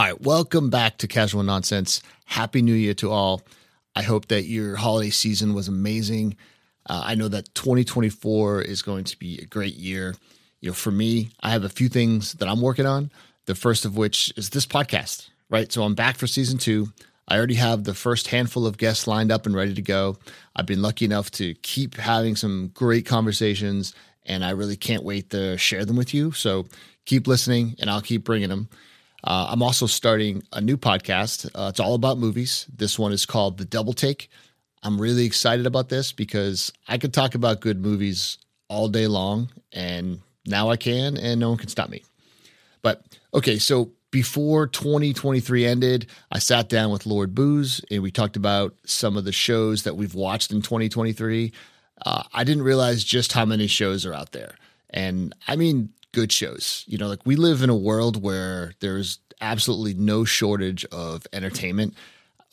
All right, welcome back to Casual Nonsense. Happy New Year to all. I hope that your holiday season was amazing. Uh, I know that 2024 is going to be a great year. You know, for me, I have a few things that I'm working on. The first of which is this podcast, right? So I'm back for season two. I already have the first handful of guests lined up and ready to go. I've been lucky enough to keep having some great conversations, and I really can't wait to share them with you. So keep listening, and I'll keep bringing them. Uh, I'm also starting a new podcast. Uh, it's all about movies. This one is called The Double Take. I'm really excited about this because I could talk about good movies all day long, and now I can, and no one can stop me. But okay, so before 2023 ended, I sat down with Lord Bouz and we talked about some of the shows that we've watched in 2023. Uh, I didn't realize just how many shows are out there. And I mean, good shows. You know, like we live in a world where there's absolutely no shortage of entertainment.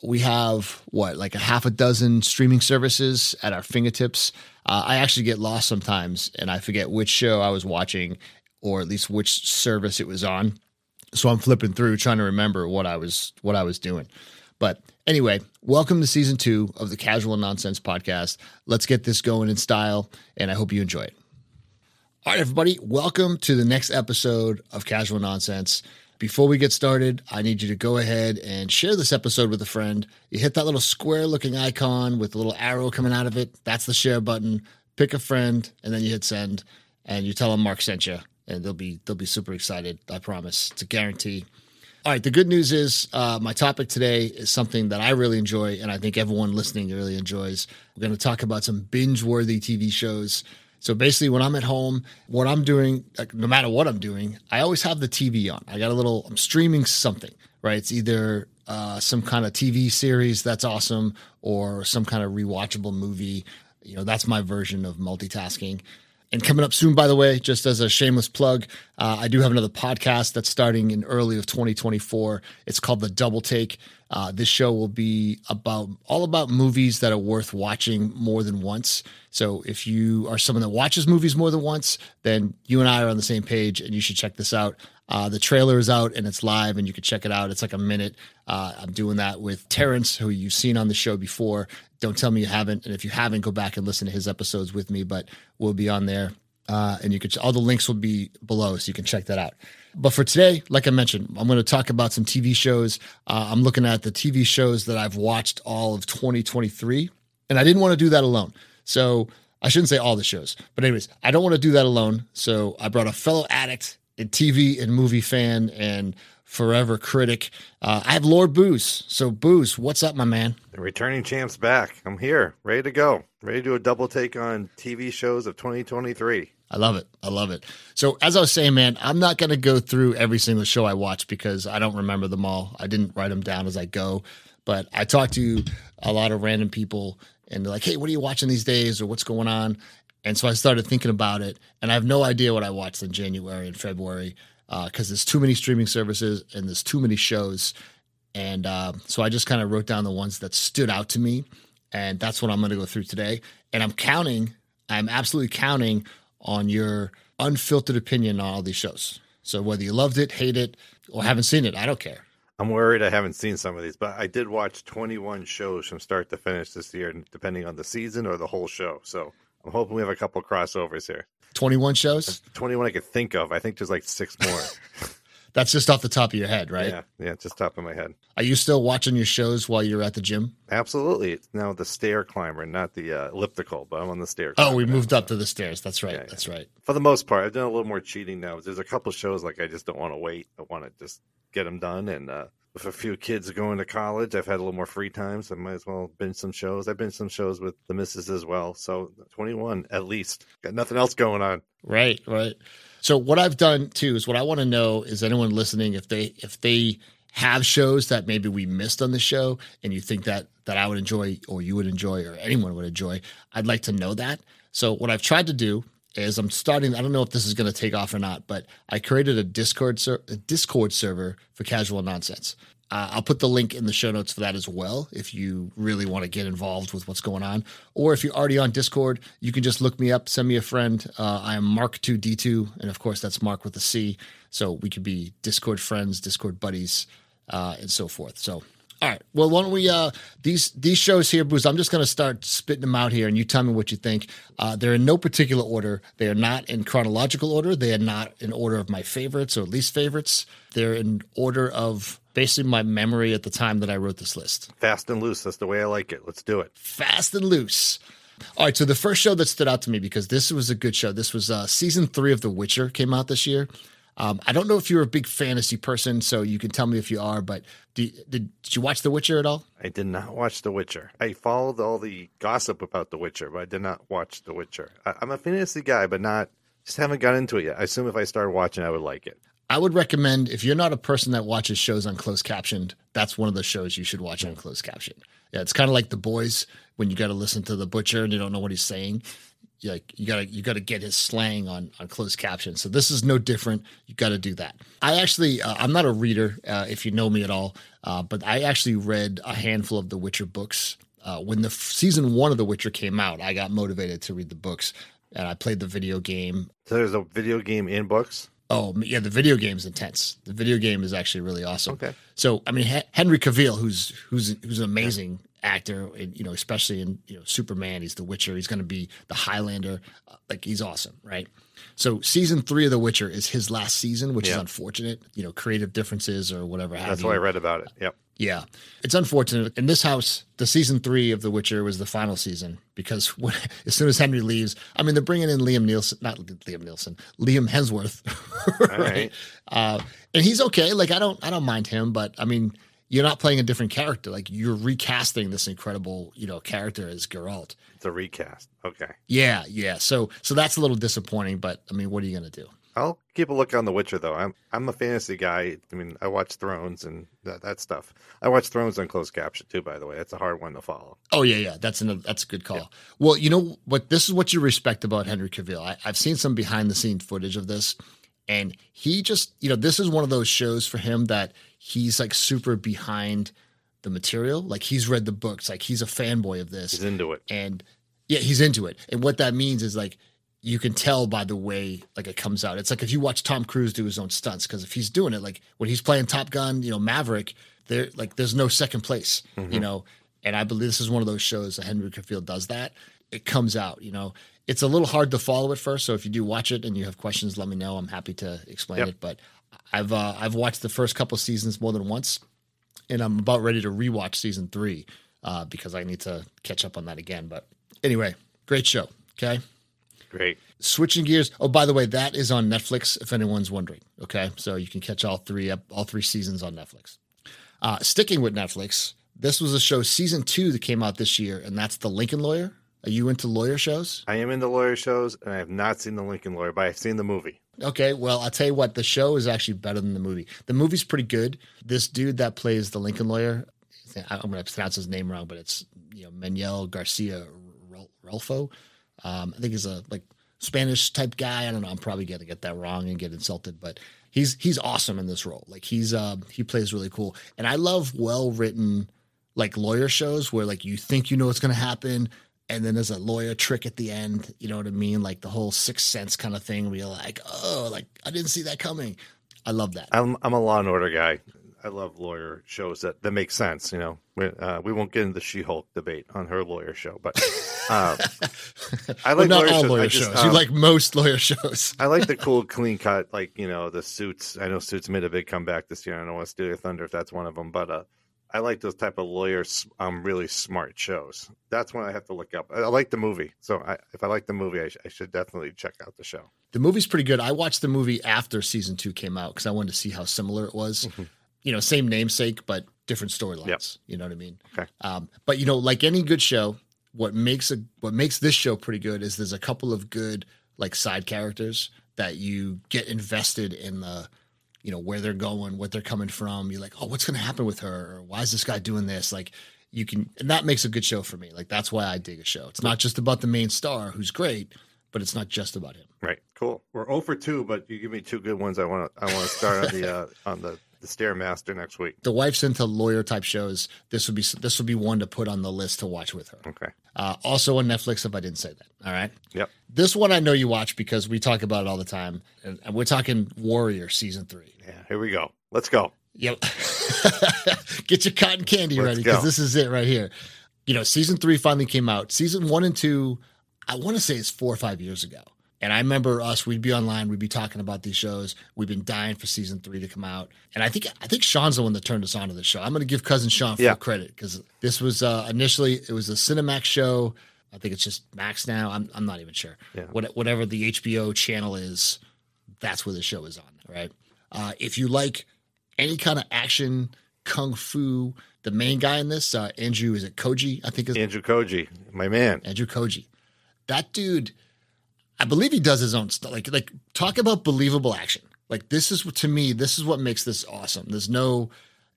We have what, like a half a dozen streaming services at our fingertips. Uh, I actually get lost sometimes and I forget which show I was watching or at least which service it was on. So I'm flipping through trying to remember what I was what I was doing. But anyway, welcome to season 2 of the Casual Nonsense podcast. Let's get this going in style and I hope you enjoy it. All right, everybody, welcome to the next episode of Casual Nonsense. Before we get started, I need you to go ahead and share this episode with a friend. You hit that little square looking icon with a little arrow coming out of it. That's the share button. Pick a friend, and then you hit send, and you tell them Marc sent you, and they'll be they'll be super excited. I promise. It's a guarantee. All right. The good news is uh, my topic today is something that I really enjoy, and I think everyone listening really enjoys. We're going to talk about some binge worthy TV shows so basically, when I'm at home, what I'm doing, like, no matter what I'm doing, I always have the TV on. I got a little, I'm streaming something, right? It's either uh, some kind of TV series that's awesome or some kind of rewatchable movie. You know, that's my version of multitasking. And coming up soon, by the way, just as a shameless plug, uh, I do have another podcast that's starting in early of 2024. It's called The Double Take. Uh, this show will be about all about movies that are worth watching more than once. So if you are someone that watches movies more than once, then you and I are on the same page, and you should check this out. Uh, the trailer is out and it's live, and you can check it out. It's like a minute. Uh, I'm doing that with Terrence, who you've seen on the show before. Don't tell me you haven't, and if you haven't, go back and listen to his episodes with me. But we'll be on there, uh, and you could all the links will be below, so you can check that out. But for today, like I mentioned, I'm going to talk about some TV shows. Uh, I'm looking at the TV shows that I've watched all of 2023, and I didn't want to do that alone. So I shouldn't say all the shows, but anyways, I don't want to do that alone. So I brought a fellow addict and TV and movie fan and forever critic. Uh, I have Lord Bouz. So Bouz, what's up, my man? The returning champ's back. I'm here, ready to go, ready to do a double take on TV shows of 2023. I love it. I love it. So, as I was saying, man, I'm not going to go through every single show I watch because I don't remember them all. I didn't write them down as I go, but I talked to a lot of random people and they're like, hey, what are you watching these days or what's going on? And so I started thinking about it, and I have no idea what I watched in January and February because uh, there's too many streaming services and there's too many shows. And uh, so I just kind of wrote down the ones that stood out to me, and that's what I'm going to go through today. And I'm counting, I'm absolutely counting on your unfiltered opinion on all these shows. So whether you loved it, hate it, or haven't seen it, I don't care. I'm worried I haven't seen some of these, but I did watch 21 shows from start to finish this year, depending on the season or the whole show. So I'm hoping we have a couple crossovers here. 21 shows? 21 I could think of. I think there's like six more. That's just off the top of your head, right? Yeah, yeah, just top of my head. Are you still watching your shows while you're at the gym? Absolutely. It's now the stair climber, not the uh, elliptical, but I'm on the stair. Oh, we moved now, up to the stairs. That's right. Yeah, That's yeah. right. For the most part, I've done a little more cheating now. There's a couple shows like I just don't want to wait. I want to just get them done. And uh, with a few kids going to college, I've had a little more free time, so I might as well binge some shows. I've been some shows with the missus as well. So 21 at least. Got nothing else going on. Right, right. So what I've done too is what I want to know is anyone listening if they if they have shows that maybe we missed on the show and you think that that I would enjoy or you would enjoy or anyone would enjoy, I'd like to know that. So what I've tried to do is I'm starting. I don't know if this is going to take off or not, but I created a Discord ser- a Discord server for casual nonsense. Uh, I'll put the link in the show notes for that as well if you really want to get involved with what's going on. Or if you're already on Discord, you can just look me up, send me a friend. Uh, I am Marc2D2. And of course, that's Mark with a C. So we could be Discord friends, Discord buddies. uh, and so forth. So all right. Well, why don't we uh these these shows here, Bruce? I'm just going to start spitting them out here, and you tell me what you think. Uh, they're in no particular order. They are not in chronological order. They are not in order of my favorites or least favorites. They're in order of basically my memory at the time that I wrote this list. Fast and loose. That's the way I like it. Let's do it. Fast and loose. All right. So the first show that stood out to me because this was a good show. This was uh, season three of The Witcher came out this year. Um, I don't know if you're a big fantasy person, so you can tell me if you are. But did, did, you watch The Witcher at all? I did not watch The Witcher. I followed all the gossip about The Witcher, but I did not watch The Witcher. I, I'm a fantasy guy, but not just haven't got into it yet. I assume if I started watching, I would like it. I would recommend if you're not a person that watches shows on closed captioned, that's one of the shows you should watch on closed caption. Yeah, it's kind of like The Boys when you got to listen to the butcher and you don't know what he's saying like you gotta you gotta get his slang on on closed caption. So this is no different. You got to do that. I actually uh, I'm not a reader uh, if you know me at all, uh, but I actually read a handful of the Witcher books. Uh, when the f- season one of The Witcher came out, I got motivated to read the books, and I played the video game. So there's a video game in books. Oh yeah, the video game's intense. The video game is actually really awesome. Okay. So I mean, H- Henry Cavill, who's who's who's an amazing actor, and you know, especially in you know Superman. He's the Witcher. He's going to be the Highlander. Uh, like he's awesome, right? So season three of The Witcher is his last season, which yeah. is unfortunate. You know, creative differences or whatever. That's why I read about it. Yep. Yeah, it's unfortunate. In this house, the season three of The Witcher was the final season because when, as soon as Henry leaves, I mean, they're bringing in Liam Neeson, not Liam Neeson, Liam Hemsworth, right? right. Uh, and he's okay. Like I don't, I don't mind him, but I mean, you're not playing a different character. Like you're recasting this incredible, you know, character as Geralt. It's a recast. Okay. Yeah, yeah. So so that's a little disappointing, but I mean, what are you gonna do? I'll keep a look on The Witcher though. I'm I'm a fantasy guy. I mean, I watch Thrones and that, that stuff. I watch Thrones on closed caption too. By the way, that's a hard one to follow. Oh yeah, yeah. That's an that's a good call. Yeah. Well, you know what? This is what you respect about Henry Cavill. I, I've seen some behind the scenes footage of this, and he just you know this is one of those shows for him that he's like super behind the material. Like he's read the books. Like he's a fanboy of this. He's into it. And yeah, he's into it. And what that means is like you can tell by the way like it comes out. It's like if you watch Tom Cruise do his own stunts, because if he's doing it, like when he's playing Top Gun, you know, Maverick, there like there's no second place, mm-hmm. you know. And I believe this is one of those shows that Henry Cavill does that. It comes out, you know. It's a little hard to follow at first. So if you do watch it and you have questions, let me know. I'm happy to explain yep. it. But I've uh, I've watched the first couple seasons more than once, and I'm about ready to rewatch season three uh, because I need to catch up on that again. But anyway, great show. Okay, great. Switching gears. Oh, by the way, that is on Netflix. If anyone's wondering, okay, so you can catch all three up all three seasons on Netflix. Uh, sticking with Netflix, this was a show season two that came out this year, and that's The Lincoln Lawyer. Are you into lawyer shows? I am into lawyer shows, and I have not seen The Lincoln Lawyer, but I've seen the movie. Okay, well, I'll tell you what, the show is actually better than the movie. The movie's pretty good. This dude that plays the Lincoln lawyer, I'm going to pronounce his name wrong, but it's you know Manuel Garcia Rulfo. Um, I think he's a like Spanish type guy. I don't know. I'm probably going to get that wrong and get insulted, but he's he's awesome in this role. Like he's uh, he plays really cool, and I love well written like lawyer shows where like you think you know what's going to happen and then there's a lawyer trick at the end. You know what I mean? Like the whole sixth sense kind of thing where you're like, oh, like I didn't see that coming. I love that. I'm I'm a Law and Order guy. I love lawyer shows that, that make sense. You know, we, uh, we won't get into the She-Hulk debate on her lawyer show, but uh, I like well, not lawyer all shows. lawyer just, shows. Um, you like most lawyer shows. I like the cool, clean cut, like you know, the suits. I know Suits made a big comeback this year. I don't want to steal your thunder if that's one of them, but uh, I like those type of lawyers, um, really smart shows. That's when I have to look up. I, I like the movie, so I, if I like the movie, I, sh- I, should definitely check out the show. The movie's pretty good. I watched the movie after season two came out because I wanted to see how similar it was. Mm-hmm. You know, same namesake but different storylines. Yep. You know what I mean? Okay. Um, but you know, like any good show, what makes a what makes this show pretty good is there's a couple of good like side characters that you get invested in the you know where they're going, what they're coming from. You're like, oh, what's going to happen with her? Or why is this guy doing this? Like you can, and that makes a good show for me. Like that's why I dig a show. It's not just about the main star who's great, but it's not just about him. Right. Cool. We're 0 for two, but you give me two good ones. I want to I want to start on the uh, on the the Stairmaster next week. The wife's into lawyer type shows. This would be this would be one to put on the list to watch with her. Okay. Uh, also on Netflix, if I didn't say that. All right. Yep. This one I know you watch because we talk about it all the time, and we're talking Warrior season three. Yeah. Here we go. Let's go. Yep. Get your cotton candy Let's ready because this is it right here. You know, season three finally came out. Season one and two, I want to say it's four or five years ago. And I remember us, we'd be online, we'd be talking about these shows. We've been dying for season three to come out. And I think I think Sean's the one that turned us on to the show. I'm going to give cousin Sean full Yeah. credit because this was uh, initially it was a Cinemax show. I think it's just Max now. I'm I'm not even sure. Yeah. What, whatever the HBO channel is, that's where the show is on. Right. Uh, if you like any kind of action, kung fu, the main guy in this, uh, Andrew, is it Koji? I think is Andrew Koji, my man. Andrew Koji. That dude, I believe he does his own stuff. Like, like talk about believable action. Like this is to me, this is what makes this awesome. There's no,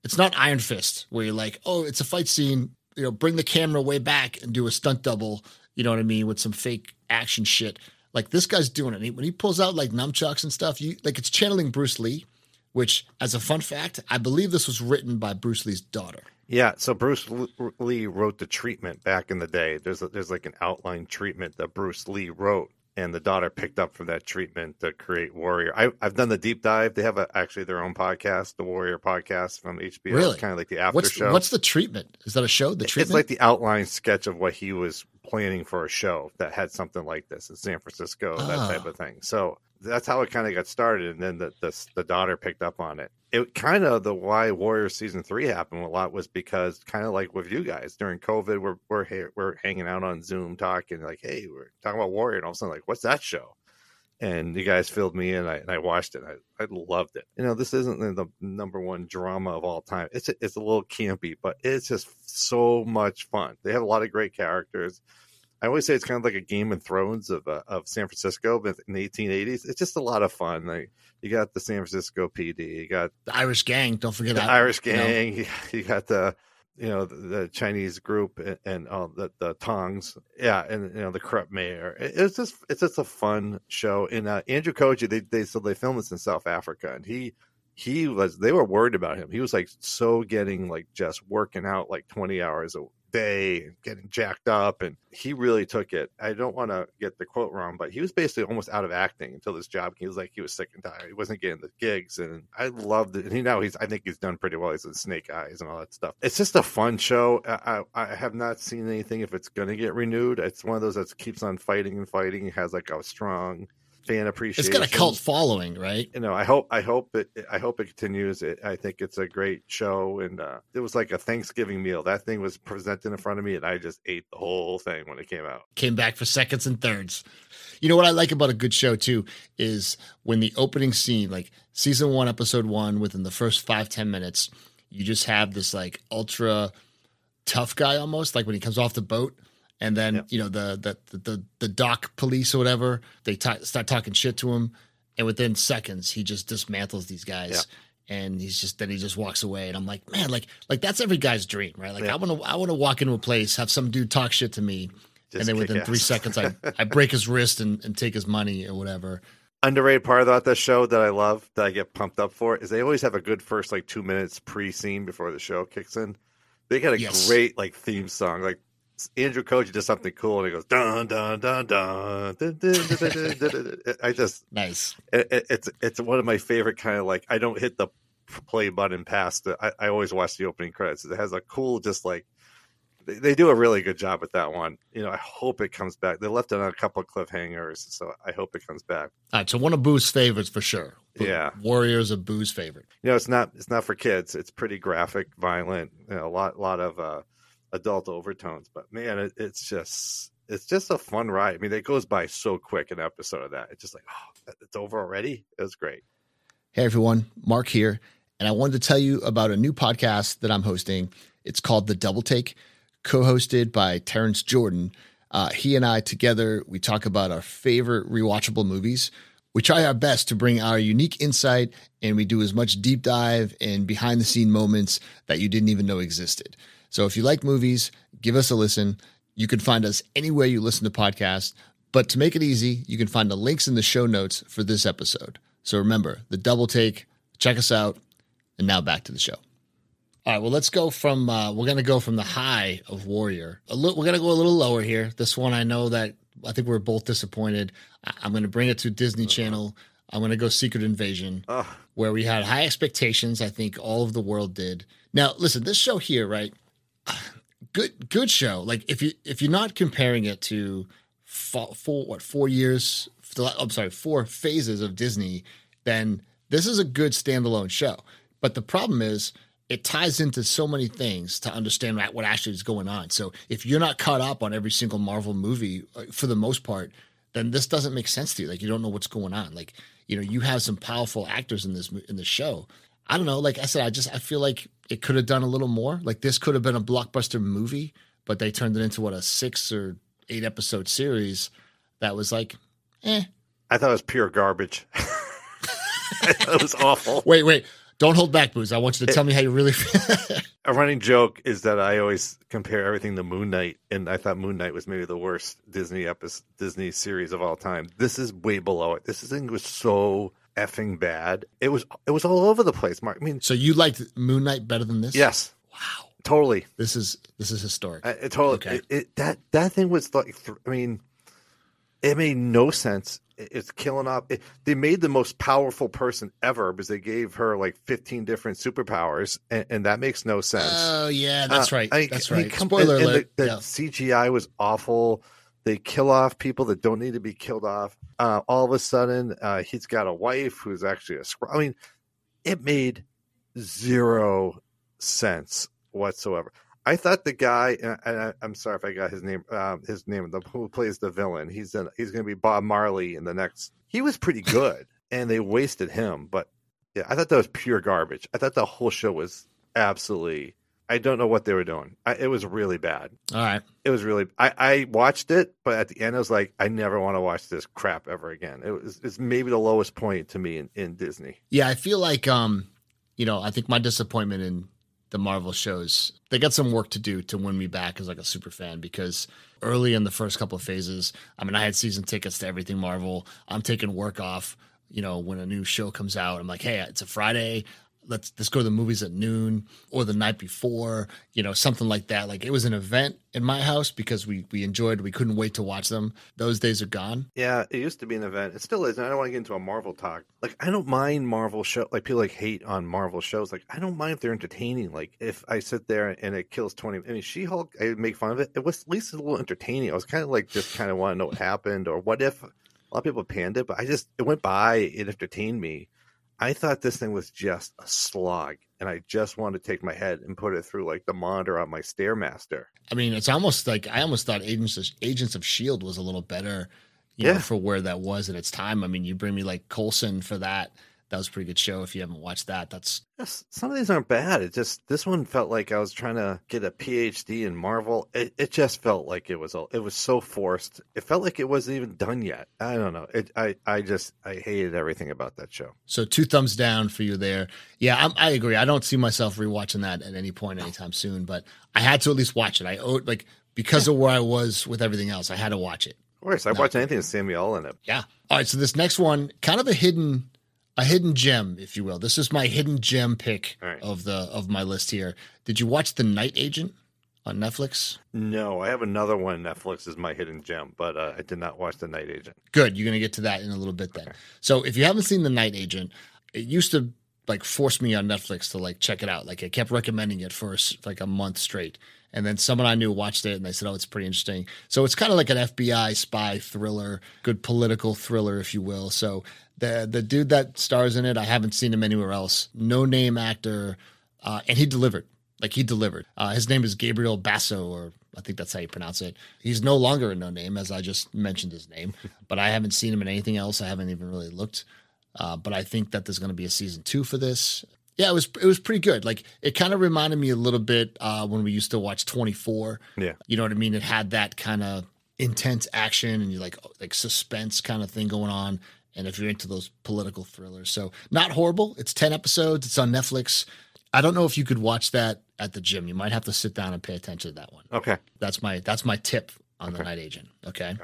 it's not Iron Fist where you're like, oh, it's a fight scene. You know, bring the camera way back and do a stunt double. You know what I mean with some fake action shit. Like this guy's doing it. He, when he pulls out like nunchucks and stuff, you like it's channeling Bruce Lee. Which, as a fun fact, I believe this was written by Bruce Lee's daughter. Yeah, so Bruce Lee wrote the treatment back in the day. There's a, there's like an outline treatment that Bruce Lee wrote, and the daughter picked up from that treatment to create Warrior. I, I've done the deep dive. They have a, actually their own podcast, the Warrior podcast from HBO. Really? kind of like the after What's show. what's the treatment? Is that a show? The treatment. It's like the outline sketch of what he was planning for a show that had something like this in San Francisco, that Ah. type of thing. So that's how it kind of got started, and then the, the the daughter picked up on it. It kind of the why Warrior season three happened a lot was because kind of like with you guys during COVID, we're we're we're hanging out on Zoom talking like, hey, we're talking about Warrior, and all of a sudden like, what's that show? And you guys filled me in, I, and I watched it. I, I loved it. You know, this isn't the number one drama of all time. It's a, it's a little campy, but it's just so much fun. They have a lot of great characters. I always say it's kind of like a Game of Thrones of uh, of San Francisco but in the 1880s. It's just a lot of fun. Like you got the San Francisco PD, you got the Irish gang. Don't forget the that. Irish you know. gang, you got the you know the, the Chinese group and, and uh, the the Tongs, yeah, and you know the corrupt mayor. It- It's just it's just a fun show. And uh, Andrew Koji, they they so they filmed this in South Africa, and he he was they were worried about him. He was like so getting like just working out like twenty hours a day and getting jacked up and he really took it. I don't want to get the quote wrong but he was basically almost out of acting until this job he was like he was sick and tired. He wasn't getting the gigs and i loved it. And he now he's i think he's done pretty well. He's in snake eyes and all that stuff. It's just a fun show. I i, I have not seen anything if it's going to get renewed. It's one of those that keeps on fighting and fighting. It has like a strong fan It's appreciation got a cult following, right? you know, I hope I hope it I hope it continues. It, I think it's a great show, and uh, it was like a Thanksgiving meal. That thing was presented in front of me, and I just ate the whole thing when it came out. Came back for seconds and thirds. You know what I like about a good show too is when the opening scene, like season one, episode one, within the first five ten minutes, you just have this like ultra tough guy almost, like when he comes off the boat. And then Yep. you know the the the the dock police or whatever they ta start talking shit to him, and within seconds he just dismantles these guys, and he's just then he just walks away. And I'm like, man, like like that's every guy's dream, right? Like. I want to I want to walk into a place, have some dude talk shit to me, Just and then within three seconds I I break his wrist and, and take his money or whatever. Underrated part about this show that I love that I get pumped up for is they always have a good first like two minutes pre scene before the show kicks in. They got a Yes. great like theme song. Like Andrew Koji does something cool, and he goes dun dun dun dun. dun, dun, dun, dun, dun, dun, dun. I just Nice. it, it- it's it's one of my favorite kind of like I don't hit the play button past it. I, I always watch the opening credits. It has a cool just like they, they do a really good job with that one. You know, I hope it comes back. They left it on a couple of cliffhangers, so I hope it comes back. All right, so one of Boo's favorites for sure. Yeah. Warriors a Boo's favorite. You know, it's not it's not for kids. It's pretty graphic, violent, you know, a lot lot of uh, adult overtones. But man, it, it's just it's just a fun ride. I mean, it goes by so quick an episode of that. It's just like, oh, it's over already. It was great. Hey everyone, Marc here, and I wanted to tell you about a new podcast that I'm hosting. It's called The Double Take, co-hosted by Terrence Jordan. Uh, he and I together we talk about our favorite rewatchable movies. We try our best to bring our unique insight, and we do as much deep dive and behind the scene moments that you didn't even know existed. So if you like movies, give us a listen. You can find us anywhere you listen to podcasts. But to make it easy, you can find the links in the show notes for this episode. So remember, the double take, check us out. And now back to the show. All right, well, let's go from, uh, we're going to go from the high of Warrior. A little, we're going to go a little lower here. This one, I know that I think we're both disappointed. I- I'm going to bring it to Disney Channel. I'm going to go Secret Invasion, Ugh. where we had high expectations. I think all of the world did. Now, listen, this show here, right? Good, good show. Like if you if you're not comparing it to four, four what four years? I'm sorry, four phases of Disney, then this is a good standalone show. But the problem is it ties into so many things to understand what actually is going on. So if you're not caught up on every single Marvel movie uh, for the most part, then this doesn't make sense to you. Like you don't know what's going on. Like you know you have some powerful actors in this in the show. I don't know. Like I said, I just I feel like it could have done a little more. Like this could have been a blockbuster movie, but they turned it into what a six or eight episode series that was like, eh. I thought it was pure garbage. it was awful. Wait, wait. Don't hold back, Bouz. I want you to tell me how you really feel. a running joke is that I always compare everything to Moon Knight, and I thought Moon Knight was maybe the worst Disney episode, Disney series of all time. This is way below it. This thing was so effing bad. It was it was all over the place, Marc. I mean, so you liked Moon Knight better than this? Yes. Wow. Totally. This is this is historic. I, it totally. Okay. It, it, that that thing was like. I mean, it made no sense it's killing off. It, they made the most powerful person ever because they gave her like 15 different superpowers, and, and that makes no sense. Oh yeah, that's Uh, right. I- that's I mean, right. Spoiler and- and alert. The, the yeah. CGI was awful. They kill off people that don't need to be killed off. Uh, all of a sudden, uh, he's got a wife who's actually a. Skrull. I mean, it made zero sense whatsoever. I thought the guy, and I, I'm sorry if I got his name, um, his name, the who plays the villain. He's in, he's going to be Bob Marley in the next. He was pretty good, and they wasted him. But yeah, I thought that was pure garbage. I thought the whole show was absolutely. I don't know what they were doing. I, it was really bad. All right. It was really. I, I watched it, but at the end, I was like, I never want to watch this crap ever again. It was. It's maybe the lowest point to me in, in Disney. Yeah, I feel like um, you know, I think my disappointment in the Marvel shows, they got some work to do to win me back as like a super fan because early in the first couple of phases, I mean, I had season tickets to everything Marvel. I'm taking work off, you know, when a new show comes out. I'm like, hey, it's a Friday. Let's let's go to the movies at noon or the night before, you know, something like that. Like it was an event in my house because we we enjoyed. We couldn't wait to watch them. Those days are gone. Yeah, it used to be an event. It still is. And I don't want to get into a Marvel talk. Like, I don't mind Marvel show. Like people like hate on Marvel shows. Like, I don't mind if they're entertaining. Like, if I sit there and it kills twenty. I mean, She Hulk. I make fun of it. It was at least a little entertaining. I was kind of like just kind of want to know what happened or what if. A lot of people panned it, but I just it went by. It entertained me. I thought this thing was just a slog, and I just wanted to take my head and put it through like the monitor on my Stairmaster. I mean, it's almost like I almost thought Agents of, Agents of Shield was a little better, you know, for where that was at its time. I mean, you bring me like Coulson for that. That was a pretty good show. If you haven't watched that, that's Yes, some of these aren't bad. It just this one felt like I was trying to get a PhD in Marvel. It, it just felt like it was all it was so forced. It felt like it wasn't even done yet. I don't know. It I I just I hated everything about that show. so two thumbs down for you there. Yeah, I'm, I agree. I don't see myself rewatching that at any point anytime soon, but I had to at least watch it. I owed like because of where I was with everything else, I had to watch it. Of course, I watch anything with Samuel in it. Yeah. All right. So this next one, kind of a hidden, a hidden gem, if you will. This is my hidden gem pick right. of the of my list here. Did you watch The Night Agent on Netflix? No, I have another one. Netflix is my hidden gem, but uh, I did not watch The Night Agent. Good. You're gonna get to that in a little bit then. So if you haven't seen The Night Agent, it used to like force me on Netflix to like check it out. Like I kept recommending it for like a month straight. And then someone I knew watched it and they said, Oh, it's pretty interesting. So it's kind of like an FBI spy thriller, good political thriller, if you will. So the the dude that stars in it, I haven't seen him anywhere else. No name actor, uh, and he delivered. Like he delivered. Uh, his name is Gabriel Basso, or I think that's how you pronounce it. He's no longer a no name, as I just mentioned his name, but I haven't seen him in anything else. I haven't even really looked. Uh, but I think that there's going to be a season two for this. Yeah, it was it was pretty good. Like it kind of reminded me a little bit uh, when we used to watch 24. Yeah. You know what I mean? It had that kind of intense action and you like like suspense kind of thing going on. And if you're into those political thrillers, so not horrible. It's 10 episodes. It's on Netflix. I don't know if you could watch that at the gym. You might have to sit down and pay attention to that one. Okay. That's my that's my tip on the night agent. Okay.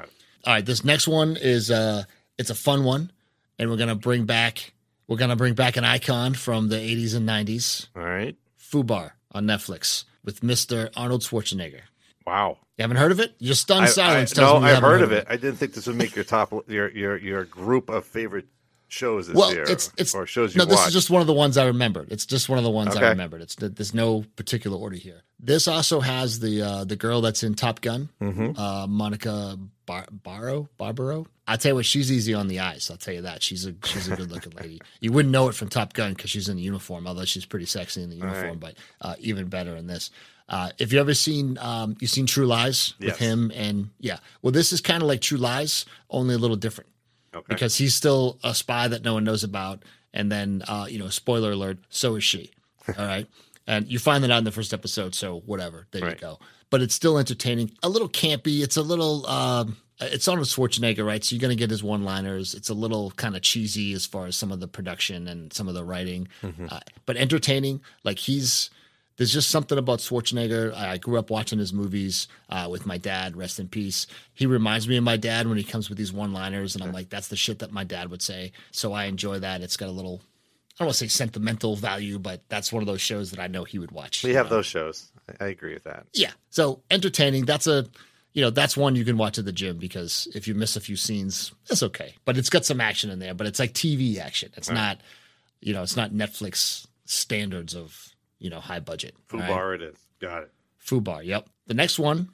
All right. This next one is uh it's a fun one, and we're gonna bring back we're gonna bring back an icon from the 80s and 90s, All right. Fubar on Netflix with Mr. Arnold Schwarzenegger. Wow. You haven't heard of it? Your stunned I- silence I, no, I've haven't heard of it. I didn't think this would make your top your your your group of favorite shows this Well, year, it's- it's- or shows you No, this watched. is just one of the ones I remembered. It's just one of the ones Okay. I remembered. It's there's no particular order here. This also has the uh, the girl that's in Top Gun, Mhm. uh, Monica Bar- Barrow. Barbaro. I'll tell you what, she's easy on the eyes. I'll tell you that she's a she's a good looking lady. You wouldn't know it from Top Gun because she's in the uniform, although she's pretty sexy in the uniform. right. But uh, even better in this. Uh, if you ever seen um, you seen True Lies with Yes. him and yeah, well, this is kind of like True Lies, only a little different Okay. because he's still a spy that no one knows about. And then, uh, you know, spoiler alert, so is she. All right. And you find that out in the first episode. So whatever, there Right. you go. But it's still entertaining, a little campy. It's a little, um, it's on with Schwarzenegger, right? So you're going to get his one liners. It's a little kind of cheesy as far as some of the production and some of the writing, Mm-hmm. uh, but entertaining. Like he's, there's just something about Schwarzenegger. I I grew up watching his movies uh, with my dad. Rest in peace. He reminds me of my dad when he comes with these one-liners, and I'm like, that's the shit that my dad would say. So I enjoy that. It's got a little, I don't want to say sentimental value, but that's one of those shows that I know he would watch. we have know? those shows. I, I agree with that. Yeah. So entertaining. That's a, you know, that's one you can watch at the gym because if you miss a few scenes, it's okay. But it's got some action in there. But it's like TV action. It's Right. not, you know, it's not Netflix standards of you know high budget. All right? it is. Got it. Fubar. Yep. The next one,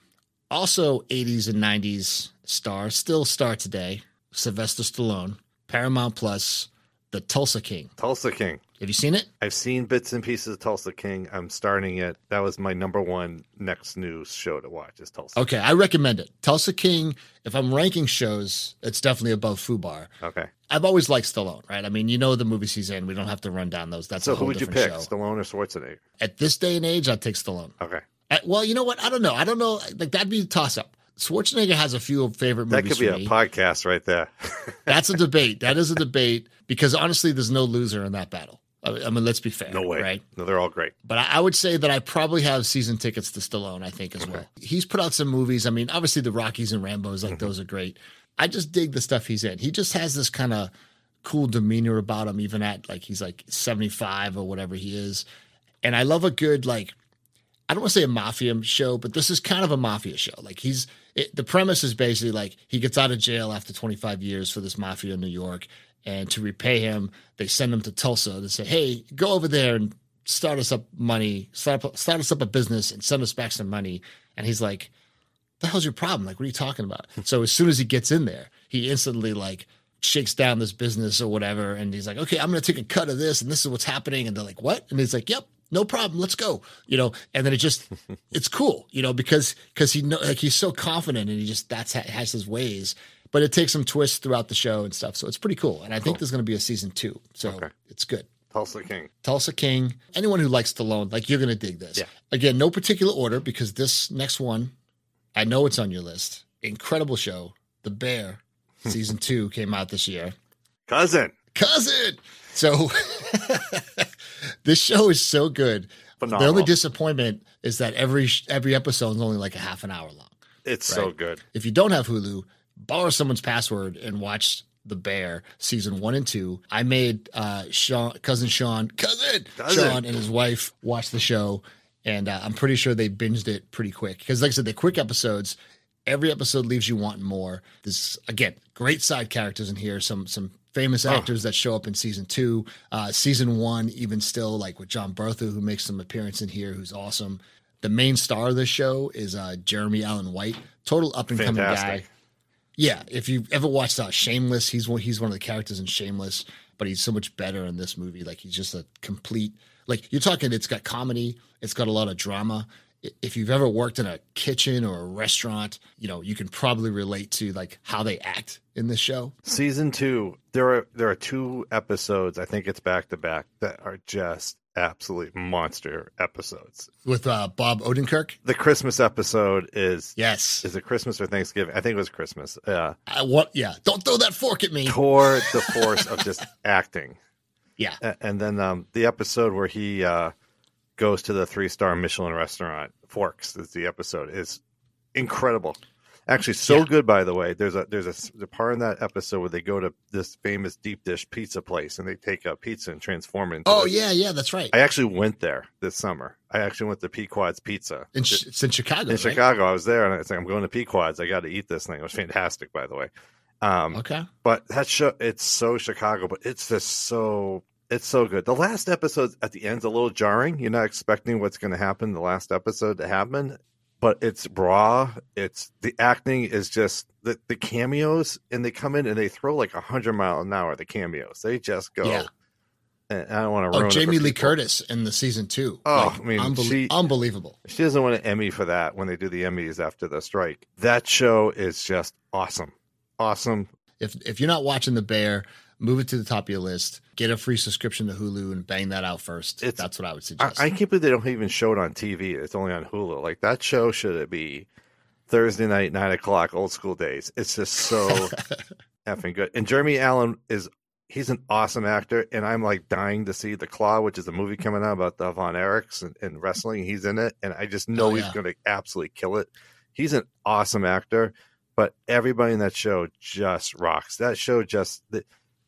also 80s and 90s star, still star today, Sylvester Stallone, Paramount Plus, The Tulsa King. Tulsa King. Have you seen it? I've seen bits and pieces of Tulsa King. I'm starting it. That was my number one next news show to watch. Is Tulsa. Okay, I recommend it. Tulsa King. If I'm ranking shows, it's definitely above Fubar. Okay. I've always liked Stallone, right? I mean, you know the movies he's in. We don't have to run down those. That's So a who would you pick, show. Stallone or Schwarzenegger? At this day and age, I'd take Stallone. Okay. Uh, well, you know what? I don't know. I don't know. Like that'd be a toss up. Schwarzenegger has a few favorite movies. That could be a me. podcast right there. That's a debate. That is a debate because honestly, there's no loser in that battle. I mean, let's be fair. no way. right? No, they're all great. But I I would say that I probably have season tickets to Stallone. I think as well. He's put out some movies. I mean, obviously the Rockies and Rambo's, like Mm-hmm. those are great. I just dig the stuff he's in. He just has this kind of cool demeanor about him, even at like he's like 75 or whatever he is. And I love a good like I don't want to say a mafia show, but this is kind of a mafia show. Like he's it, the premise is basically like he gets out of jail after 25 years for this mafia in New York, and to repay him, they send him to Tulsa to say, "Hey, go over there and start us up money, start up, start us up a business, and send us back some money." And he's like, "The hell's your problem? Like, what are you talking about?" Hmm. so as soon as he gets in there, he instantly like shakes down this business or whatever, and he's like, "Okay, I'm going to take a cut of this, and this is what's happening." And they're like, "What?" And he's like, "Yep." No problem. Let's go. You know, and then it just, it's cool. You know, because because he know like he's so confident and he just that's has his ways. But it takes some twists throughout the show and stuff, so it's pretty cool. And I think there's going to be a season two, so Okay. it's good. Tulsa King. Tulsa King. Anyone who likes Stallone, like you're gonna dig this. Yeah. Again, no particular order because this next one, I know it's on your list. Incredible show, The Bear, season two came out this year. Cousin. Cousin. So this show is so good. Phenomenal. The only disappointment is that every every episode is only like a half an hour long. it's so good. If you don't have Hulu, borrow someone's password and watch The Bear season one and two. I made uh, Sean, cousin Sean, cousin, Cousin. Sean, and his wife watch the show, and uh, I'm pretty sure they binged it pretty quick because, like I said, they're quick episodes. Every episode leaves you wanting more. This again, great side characters in here. Some some famous actors that show up in season two. Uh, season one, even still, like with John Bertha, who makes some appearance in here, who's awesome. The main star of the show is uh, Jeremy Allen White, total up and coming guy. Yeah, if you've ever watched uh, Shameless, he's one he's one of the characters in Shameless, but he's so much better in this movie. Like he's just a complete like you're talking. It's got comedy, it's got a lot of drama. If you've ever worked in a kitchen or a restaurant, you know you can probably relate to like how they act in this show. Season two, there are there are two episodes. I think it's back to back that are just absolute monster episodes. with uh, Bob Odenkirk. The Christmas episode is Yes, is it Christmas or Thanksgiving? I think it was Christmas. Yeah, I want. Yeah, don't throw that fork at me. toward the force of just acting. Yeah, A- And then um, the episode where he uh, goes to the three star Michelin restaurant, Forks is the episode, is incredible. Actually, so Yeah. good. By the way, there's a there's a, a part in that episode where they go to this famous deep dish pizza place and they take a pizza and transform it. Into Oh yeah, yeah, that's right. I actually went there this summer. I actually went to Pequod's Pizza In, it's in Chicago. in right? Chicago. I was there, and I was like I'm going to Pequod's. I got to eat this thing. It was fantastic, by the way. Um, Okay. but that show it's so Chicago, but it's just so it's so good. The last episode at the end's a little jarring. You're not expecting what's going to happen the last episode to happen, but it's raw. It's the acting is just the the cameos, and they come in and they throw like a hundred mile an hour. The cameos, they just go. Yeah. And I don't want to Oh, Jamie Lee people. Curtis in the season two. Oh, I mean, unbelie- she- unbelievable. She doesn't want an Emmy for that when they do the Emmys after the strike. That show is just awesome, awesome. If if you're not watching The Bear, move it to the top of your list. Get a free subscription to Hulu and bang that out first. It's- That's what I would suggest. I can't believe they don't even show it on TV. It's only on Hulu. Like that show should be Thursday night, nine o'clock, old school days. It's just so effing good. And Jeremy Allen is he's an awesome actor, and I'm like dying to see The Claw, which is a movie coming out about the Von Erichs and, and wrestling. He's in it, and I just know Oh, he's going to absolutely kill it. He's an awesome actor, but everybody in that show just rocks. That show just. The,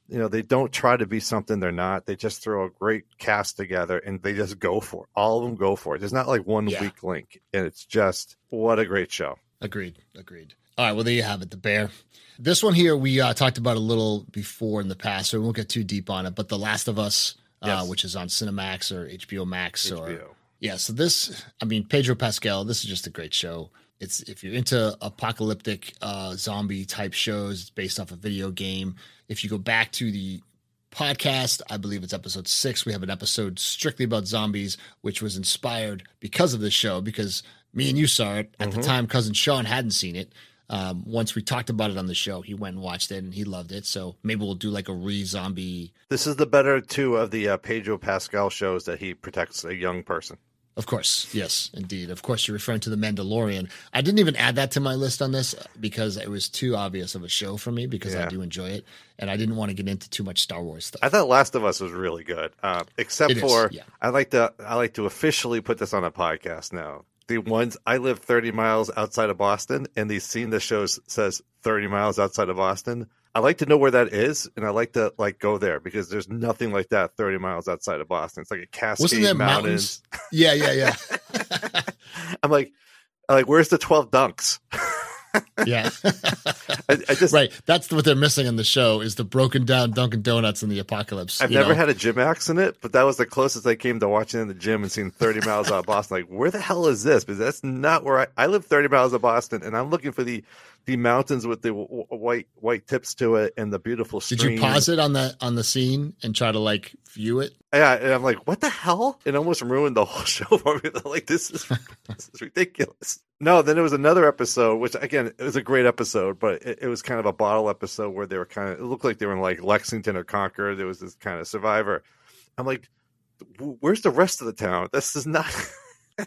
you know, they don't try to be something they're not. They just throw a great cast together and they just go for it. All of them go for it. There's not like one Yeah. weak link. And it's just what a great show. Agreed. Agreed. All right. Well, there you have it. The Bear. This one here we uh, talked about a little before in the past, so we won't get too deep on it. But The Last of Us, uh, which is on Cinemax or HBO Max, or yeah. So this, I mean, Pedro Pascal. This is just a great show. It's if you're into apocalyptic uh, zombie type shows, it's based off a video game. If you go back to the podcast, I believe it's episode six. We have an episode strictly about zombies, which was inspired because of this show. Because me and you saw it at the Mhm. time. Cousin Sean hadn't seen it. Um, once we talked about it on the show, he went and watched it and he loved it. So maybe we'll do like a re-zombie. This is the better two of the uh, Pedro Pascal shows that he protects a young person. Of course, yes, indeed. Of course, you're referring to the Mandalorian. I didn't even add that to my list on this because it was too obvious of a show for me because I do enjoy it, and I didn't want to get into too much Star Wars stuff. I thought Last of Us was really good, uh, except It for yeah. I like to I like to officially put this on a podcast now. The ones I live 30 miles outside of Boston, and the scene the show says 30 miles outside of Boston. I like to know where that is, and I like to like go there because there's nothing like that 30 miles outside of Boston. It's like a Cascade Mountains. mountains? Yeah, yeah, yeah, I'm like, I'm like, where's the 12 dunks? yeah. I, I just right. That's what they're missing in the show is the broken down Dunkin' Donuts in the apocalypse. I've never know? had a gym accident, but that was the closest I came to watching in the gym and seeing 30 miles out of Boston. Like, where the hell is this? Because that's not where I, I live 30 miles of Boston, and I'm looking for the the mountains with the w- white white tips to it and the beautiful Did stream. you pause it on the on the scene and try to like view it? Yeah, and I'm like, what the hell? It almost ruined the whole show for me. like, this is this is ridiculous. No, then there was another episode, which again, it was a great episode, but it, it was kind of a bottle episode where they were kind of, it looked like they were in like Lexington or Concord. There was this kind of survivor. I'm like, where's the rest of the town? This is not.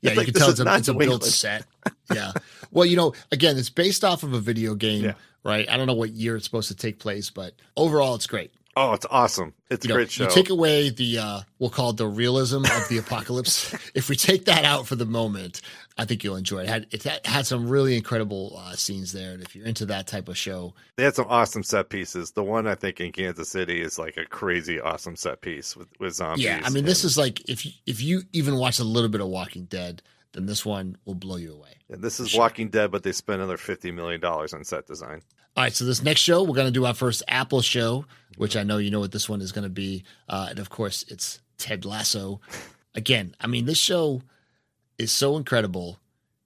Yeah, like, you can tell it's a, it's a built set. Yeah. Well, you know, again, it's based off of a video game, Yeah. right? I don't know what year it's supposed to take place, but overall, it's great. Oh, it's awesome. It's You a know, great show. you take away the uh, we'll call it the realism of the apocalypse. if we take that out for the moment, I think you'll enjoy it. it had it had- some really incredible uh, scenes there, and if you're into that type of show, they had some awesome set pieces. The one I think in Kansas City is like a crazy awesome set piece with, with zombies. yeah, I mean, this is like if you, if you even watch a little bit of Walking Dead, then this one will blow you away. And this is Sure. Walking Dead, but they spent another fifty million dollars on set design. All right, so this next show, we're going to do our first Apple show, which I know you know what this one is going to be. Uh, and of course, it's Ted Lasso. Again, I mean, this show is so incredible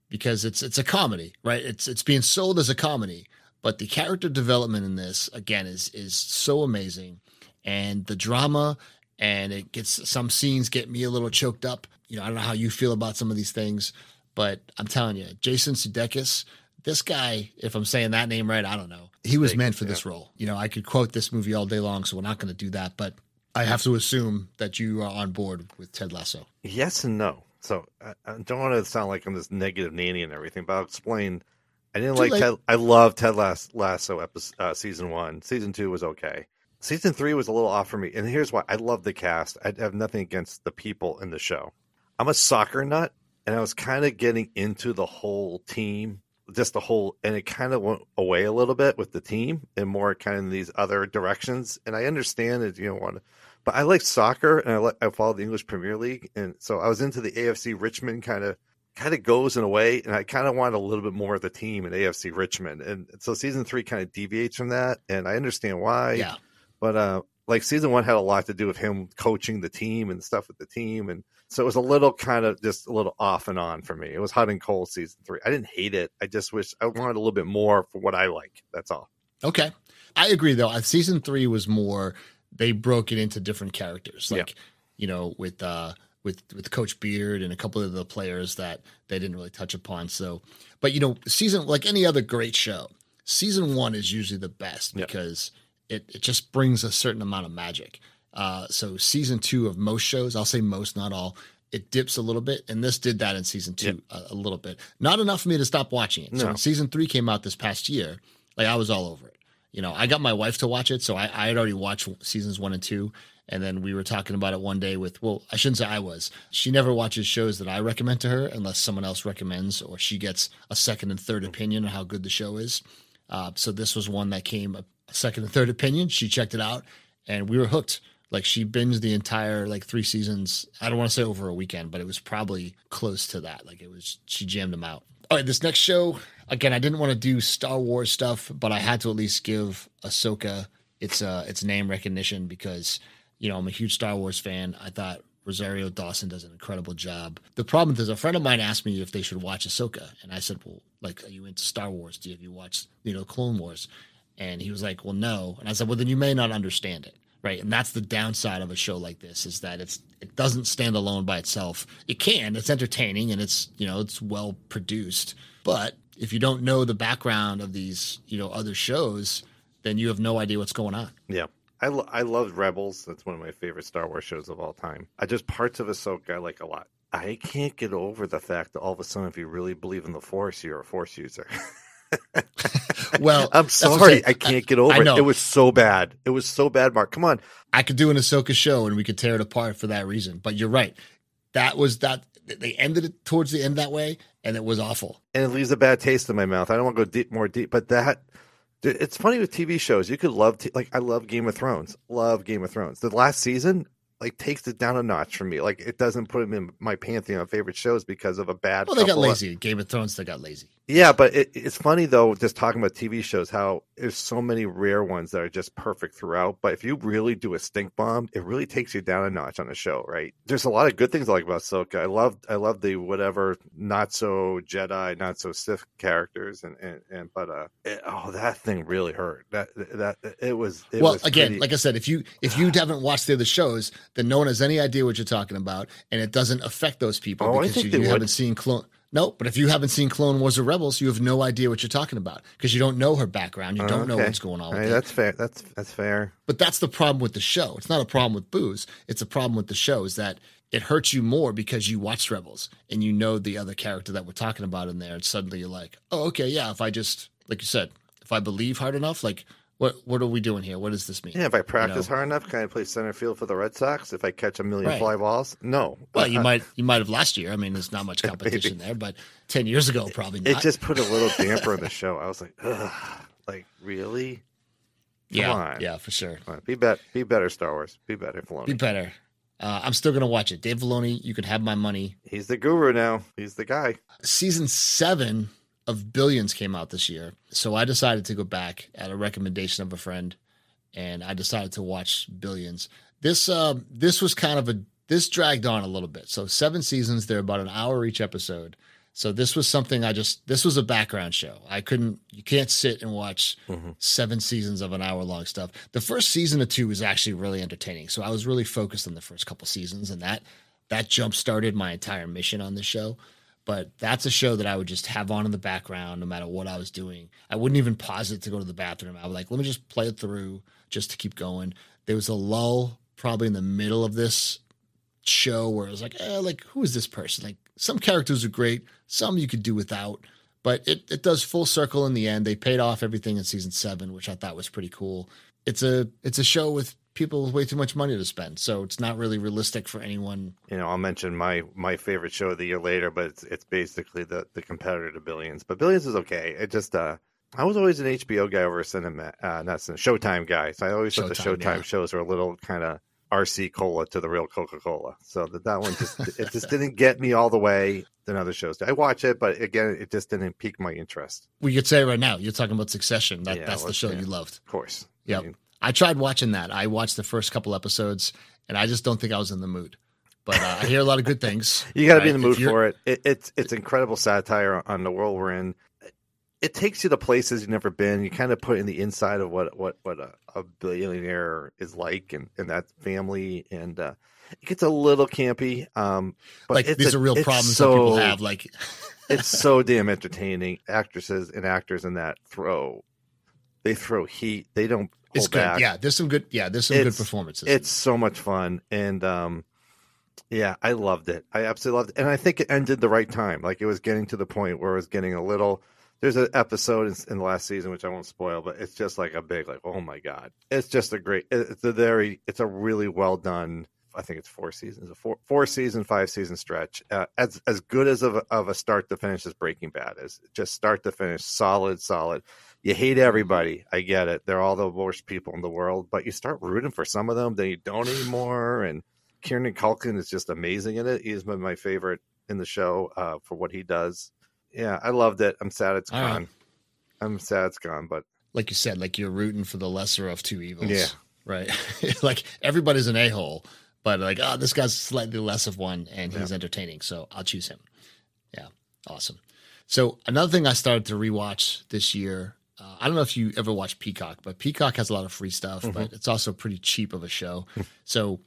because it's it's a comedy, right? It's it's being sold as a comedy, but the character development in this again is is so amazing, and the drama and it gets some scenes get me a little choked up. You know, I don't know how you feel about some of these things, but I'm telling you, Jason Sudeikis, this guy, if I'm saying that name right, I don't know. He was meant for this role. You know, I could quote this movie all day long, so we're not going to do that, but I have to assume that you are on board with Ted Lasso. Yes and no. So I, I don't want to sound like I'm this negative nanny and everything, but I'll explain. I didn't Too like late. Ted. I love Ted Lass, Lasso episode, uh, season one. Season two was okay. Season three was a little off for me, and here's why: I love the cast. I have nothing against the people in the show. I'm a soccer nut, and I was kind of getting into the whole team, just the whole, and it kind of went away a little bit with the team and more kind of in these other directions. And I understand that you don't want to, but I like soccer and I like I follow the English Premier League, and so I was into the AFC Richmond kind of kind of goes in a way, and I kind of want a little bit more of the team in AFC Richmond, and so season three kind of deviates from that, and I understand why. Yeah. But uh, like season one had a lot to do with him coaching the team and stuff with the team, and so it was a little kind of just a little off and on for me. It was hot and cold season three. I didn't hate it. I just wish I wanted a little bit more for what I like. That's all. Okay. I agree though. Season three was more they broke it into different characters. Like, yeah. you know, with uh with with Coach Beard and a couple of the players that they didn't really touch upon. So but you know, season like any other great show, season one is usually the best yeah. because it, it just brings a certain amount of magic. Uh, so season two of most shows, I'll say most, not all, it dips a little bit, and this did that in season two yep. a, a, little bit. Not enough for me to stop watching it. No. So when season three came out this past year, like I was all over it. You know, I got my wife to watch it, so I, I had already watched seasons one and two, and then we were talking about it one day with well, I shouldn't say I was. She never watches shows that I recommend to her unless someone else recommends or she gets a second and third opinion on how good the show is. Uh, so this was one that came a second and third opinion. She checked it out, and we were hooked like she binged the entire like three seasons. I don't want to say over a weekend, but it was probably close to that. Like it was, she jammed them out. All right, this next show again, I didn't want to do Star Wars stuff, but I had to at least give Ahsoka its uh its name recognition because you know I'm a huge Star Wars fan. I thought Rosario Dawson does an incredible job. The problem is, a friend of mine asked me if they should watch Ahsoka, and I said, "Well, like, are you into Star Wars? Do you, have you watched, you know, Clone Wars?" And he was like, "Well, no." And I said, "Well, then you may not understand it." Right? And that's the downside of a show like this is that it's it doesn't stand alone by itself. It can, it's entertaining and it's you know it's well produced, but if you don't know the background of these you know other shows, then you have no idea what's going on. Yeah. I, lo- I love Rebels. That's one of my favorite Star Wars shows of all time. I just parts of Ahsoka I like a lot. I can't get over the fact that all of a sudden, if you really believe in the Force, you're a Force user. well, I'm sorry, I can't get over it. It was so bad. It was so bad, Marc. Come on. I could do an Ahsoka show and we could tear it apart for that reason. But you're right. That was that. They ended it towards the end that way, and it was awful. And it leaves a bad taste in my mouth. I don't want to go deep, more deep, but that. It's funny with TV shows. You could love, t- like, I love Game of Thrones. Love Game of Thrones. The last season, like takes it down a notch for me. Like it doesn't put him in my pantheon of favorite shows because of a bad. Well, they got lazy. Of... Game of Thrones, they got lazy. Yeah, but it, it's funny though, just talking about TV shows, how there's so many rare ones that are just perfect throughout. But if you really do a stink bomb, it really takes you down a notch on the show, right? There's a lot of good things I like about Ahsoka. I love, I love the whatever not so Jedi, not so Sith characters, and and, and but uh, it, oh, that thing really hurt. That that it was. It well, was again, pretty... like I said, if you if you haven't watched the other shows, then no one has any idea what you're talking about, and it doesn't affect those people oh, because you, you haven't seen clone. No, but if you haven't seen Clone Wars or Rebels, you have no idea what you're talking about because you don't know her background. You don't okay. know what's going on. Right, that's fair. That's that's fair. But that's the problem with the show. It's not a problem with Bouz. It's a problem with the show. Is that it hurts you more because you watched Rebels and you know the other character that we're talking about in there, and suddenly you're like, oh, okay, yeah. If I just like you said, if I believe hard enough, like what what are we doing here? What does this mean? Yeah, if I practice you know? hard enough, can I play center field for the Red Sox? If I catch a million right. fly balls, no. Well, you might you might have last year. I mean, there's not much competition there, but ten years ago, probably not. It just put a little damper on the show. I was like, Ugh, like really? Come yeah, on. yeah, for sure. Be better, be better, Star Wars. Be better, Filoni. Be better. Uh, I'm still gonna watch it. Dave Filoni, you can have my money. He's the guru now. He's the guy. Season seven of Billions came out this year, so I decided to go back at a recommendation of a friend and I decided to watch Billions. This uh, this was kind of a this dragged on a little bit. So seven seasons, they're about an hour each episode. So this was something I just this was a background show. I couldn't you can't sit and watch mm-hmm. seven seasons of an hour long stuff. The first season of two was actually really entertaining. So I was really focused on the first couple seasons and that that jump started my entire mission on the show. But that's a show that I would just have on in the background no matter what I was doing. I wouldn't even pause it to go to the bathroom. I would like, let me just play it through just to keep going. There was a lull probably in the middle of this show where it was like, eh, like who is this person? Like some characters are great, some you could do without, but it it does full circle in the end. They paid off everything in season seven, which I thought was pretty cool. It's a it's a show with people with way too much money to spend, so it's not really realistic for anyone. You know, I'll mention my my favorite show of the year later, but it's it's basically the the competitor to Billions. But Billions is okay. It just uh I was always an HBO guy over a cinema, uh, not cinema, Showtime guy. So I always thought the Showtime yeah. shows were a little kind of RC cola to the real Coca Cola. So that that one just it just didn't get me all the way than other shows. I watch it, but again, it just didn't pique my interest. We could say right now you're talking about Succession. That Yeah, that's the show yeah. you loved. Of course. Yeah, I mean, I tried watching that. I watched the first couple episodes, and I just don't think I was in the mood. But uh, I hear a lot of good things. you got to be in the mood for it. it. It's it's incredible satire on the world we're in. It takes you to places you've never been. You kind of put in the inside of what what what a, a billionaire is like, and and that family, and uh, it gets a little campy. Um, but Like it's these a- are real problems so, that people have. Like it's so damn entertaining. Actresses and actors in that throw, they throw heat. They don't it's good. back. Yeah, there's some good. Yeah, there's some good performances. It's so much fun, and um, yeah, I loved it. I absolutely loved it, and I think it ended the right time. Like it was getting to the point where it was getting a little. There's an episode in, in the last season which I won't spoil, but it's just like a big like, oh my god, it's just a great. It's a very, it's a really well done. I think it's four seasons, a four four season, five season stretch. Uh, as as good as of of a start to finish as Breaking Bad is. Just start to finish, solid, solid. You hate everybody. I get it. They're all the worst people in the world, but you start rooting for some of them, then you don't anymore. And Kieran Culkin is just amazing in it. He's been my favorite in the show uh, for what he does. Yeah, I loved it. I'm sad it's All right. gone. I'm sad it's gone, but like you said, like you're rooting for the lesser of two evils. Yeah. Right. like everybody's an a hole, but like, oh, this guy's slightly less of one and he's entertaining. So I'll choose him. Yeah. Awesome. So another thing I started to rewatch this year. Uh, I don't know if you ever watched Peacock, but Peacock has a lot of free stuff, but it's also pretty cheap of a show. so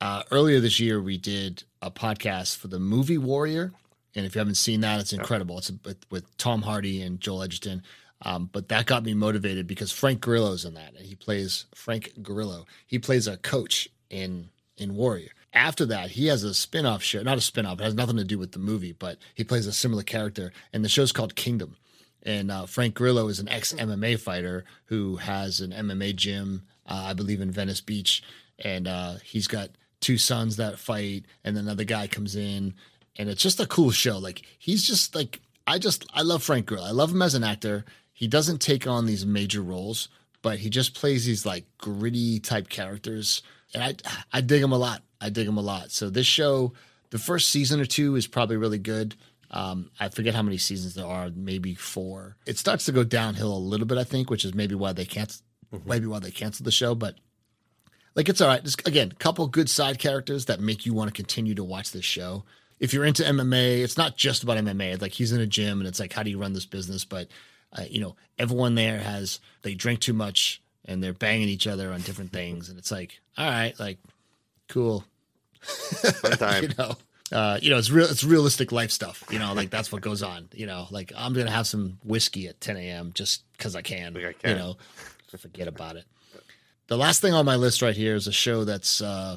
uh, earlier this year, we did a podcast for the movie Warrior. And if you haven't seen that, it's incredible. It's with, with Tom Hardy and Joel Edgerton. Um, but that got me motivated because Frank Grillo's in that, and he plays Frank Grillo. He plays a coach in in Warrior. After that, he has a spin-off show, not a spin-off, it has nothing to do with the movie, but he plays a similar character, and the show's called Kingdom. And uh, Frank Grillo is an ex MMA fighter who has an MMA gym, uh, I believe, in Venice Beach. And uh, he's got two sons that fight, and another guy comes in. And it's just a cool show. Like, he's just like, I just, I love Frank Grillo. I love him as an actor. He doesn't take on these major roles, but he just plays these like gritty type characters. And I, I dig him a lot. I dig him a lot. So this show, the first season or two is probably really good. Um, I forget how many seasons there are, maybe four. It starts to go downhill a little bit, I think, which is maybe why they can't, maybe why they canceled the show. But like, it's all right. Just, again, a couple good side characters that make you want to continue to watch this show. If you're into MMA, it's not just about MMA. Like he's in a gym, and it's like, how do you run this business? But uh, you know, everyone there has they drink too much and they're banging each other on different things, and it's like, all right, like, cool, fun time. you know uh, you know it's real it's realistic life stuff you know like that's what goes on you know like i'm gonna have some whiskey at 10 a.m just because i can you know. Forget about it. The last thing on my list right here is a show that's uh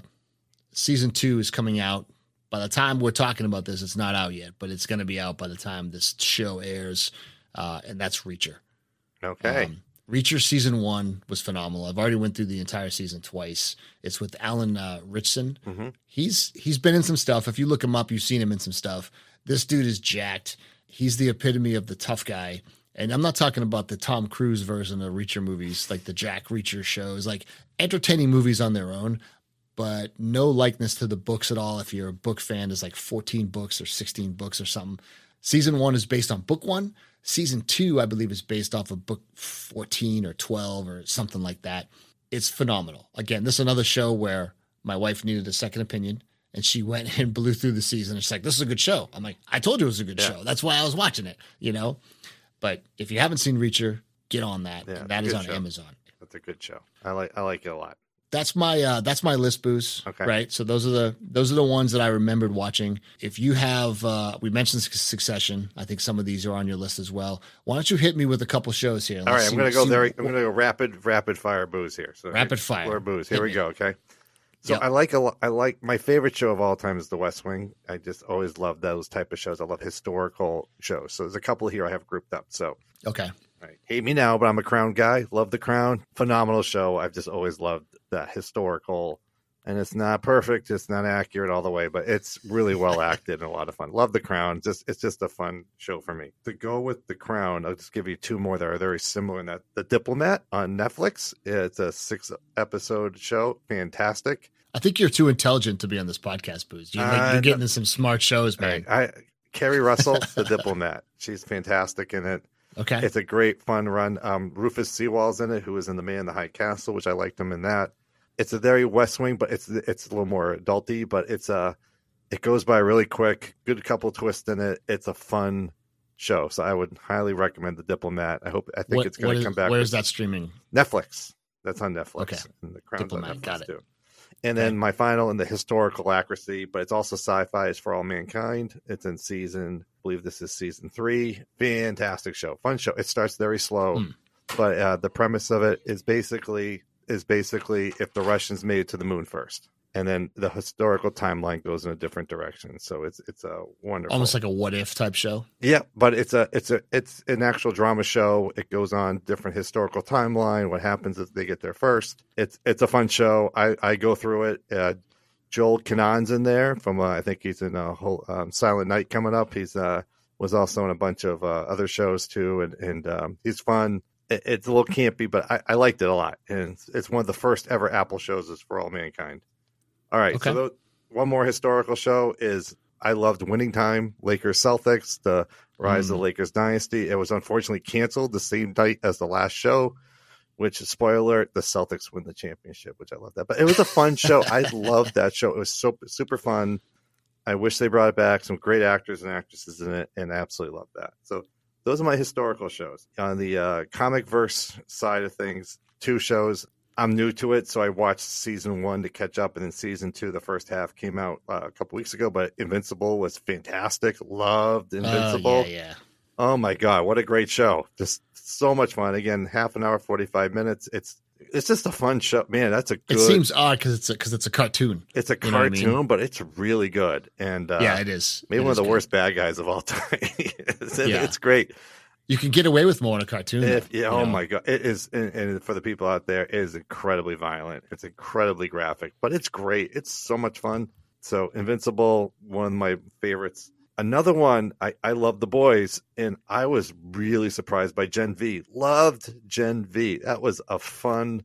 season two is coming out. By the time we're talking about this it's not out yet but it's gonna be out by the time this show airs uh and that's reacher. Okay. um, Reacher season one was phenomenal. I've already went through the entire season twice. It's with Alan uh, Ritchson. Mhm. He's he's been in some stuff. If you look him up, you've seen him in some stuff. This dude is jacked. He's the epitome of the tough guy. And I'm not talking about the Tom Cruise version of Reacher movies, like the Jack Reacher shows, like entertaining movies on their own, but no likeness to the books at all. If you're a book fan, there's like 14 books or 16 books or something. Season one is based on book one. Season two, I believe, is based off of book 14 or 12 or something like that. It's phenomenal. Again, this is another show where my wife needed a second opinion and she went and blew through the season. She's like, this is a good show. I'm like, I told you it was a good Yeah. show. That's why I was watching it, you know? But if you haven't seen Reacher, get on that. Yeah, that is on show. Amazon. That's a good show. I like I like it a lot. That's my uh that's my list Bouz. Okay. Right. So those are the those are the ones that I remembered watching. If you have uh we mentioned Succession, I think some of these are on your list as well. Why don't you hit me with a couple shows here? All right, I'm gonna go there. I'm gonna go rapid, rapid fire Bouz here. So Rapid fire. Bouz. Hit Here we me. go. Okay. So Yep. I like a I like my favorite show of all time is The West Wing. I just always love those type of shows. I love historical shows. So there's a couple here I have grouped up. So Okay. Right, hate me now, but I'm a Crown guy. Love The Crown. Phenomenal show. I've just always loved that historical. And it's not perfect. It's not accurate all the way, but it's really well acted and a lot of fun. Love The Crown. Just it's just a fun show for me. To go with The Crown, I'll just give you two more that are very similar in that The Diplomat on Netflix. It's a six episode show. Fantastic. I think you're too intelligent to be on this podcast, Bouz. You're, like, Uh, you're getting in some smart shows, man. Right. I Keri Russell, the diplomat. She's fantastic in it. Okay. It's a great fun run. Um, Rufus Sewell's in it, who was in The Man in the High Castle, which I liked him in that. It's a very West Wing, but it's it's a little more adulty, but it's a it goes by really quick. Good couple twists in it. It's a fun show, so I would highly recommend The Diplomat. I hope I think What- it's going to is- come back. Where's that streaming? Netflix. That's on Netflix. Okay. And the Crown's on Diplomat, Netflix got it. too. And then my final in the historical accuracy, but it's also sci-fi is for all mankind. It's in season, I believe this is season three. Fantastic show, fun show. It starts very slow, Hmm. but uh, the premise of it is basically is basically if the Russians made it to the moon first, and then the historical timeline goes in a different direction. So it's it's a wonderful, Almost like a what if type show. yeah, but it's a it's a it's an actual drama show. It goes on different historical timeline. What happens if they get there first? It's it's a fun show. I I go through it. Uh, Joel Kinnaman's in there from uh, I think he's in a whole um, Silent Night coming up. He's uh was also in a bunch of uh, other shows too, and and um, he's fun. It's a little campy, but I, I liked it a lot, and it's, it's one of the first ever Apple shows. Is for all mankind. All right, Okay. so one more historical show is I loved Winning Time, Lakers Celtics, the Rise of Mm. the Lakers dynasty. It was unfortunately canceled the same night as the last show, which spoiler alert, the Celtics win the championship, which I love that. But it was a fun show. I loved that show. It was so super fun. I wish they brought it back. Some great actors and actresses in it, and I absolutely love that. So those are my historical shows. On the uh, comic verse side of things, two shows. I'm new to it, so I watched season one to catch up, and then season two, the first half came out uh, a couple weeks ago. But Invincible was fantastic. Loved Invincible. Oh, yeah, yeah. Oh my god, what a great show! Just so much fun. Again, half an hour, forty five minutes. It's it's just a fun show, man. That's a good. It seems odd because it's because it's a cartoon. it's a you know I cartoon, mean? but it's really good. And uh, yeah, it is. maybe It one is of the good. worst bad guys of all time. it's, Yeah. it's great. You can get away with more in a cartoon. If, yeah, oh know? my god, it is, and, and for the people out there, it is incredibly violent. It's incredibly graphic, but it's great. It's so much fun. So Invincible, one of my favorites. Another one, I I love the boys, and I was really surprised by Gen V. Loved Gen V. That was a fun,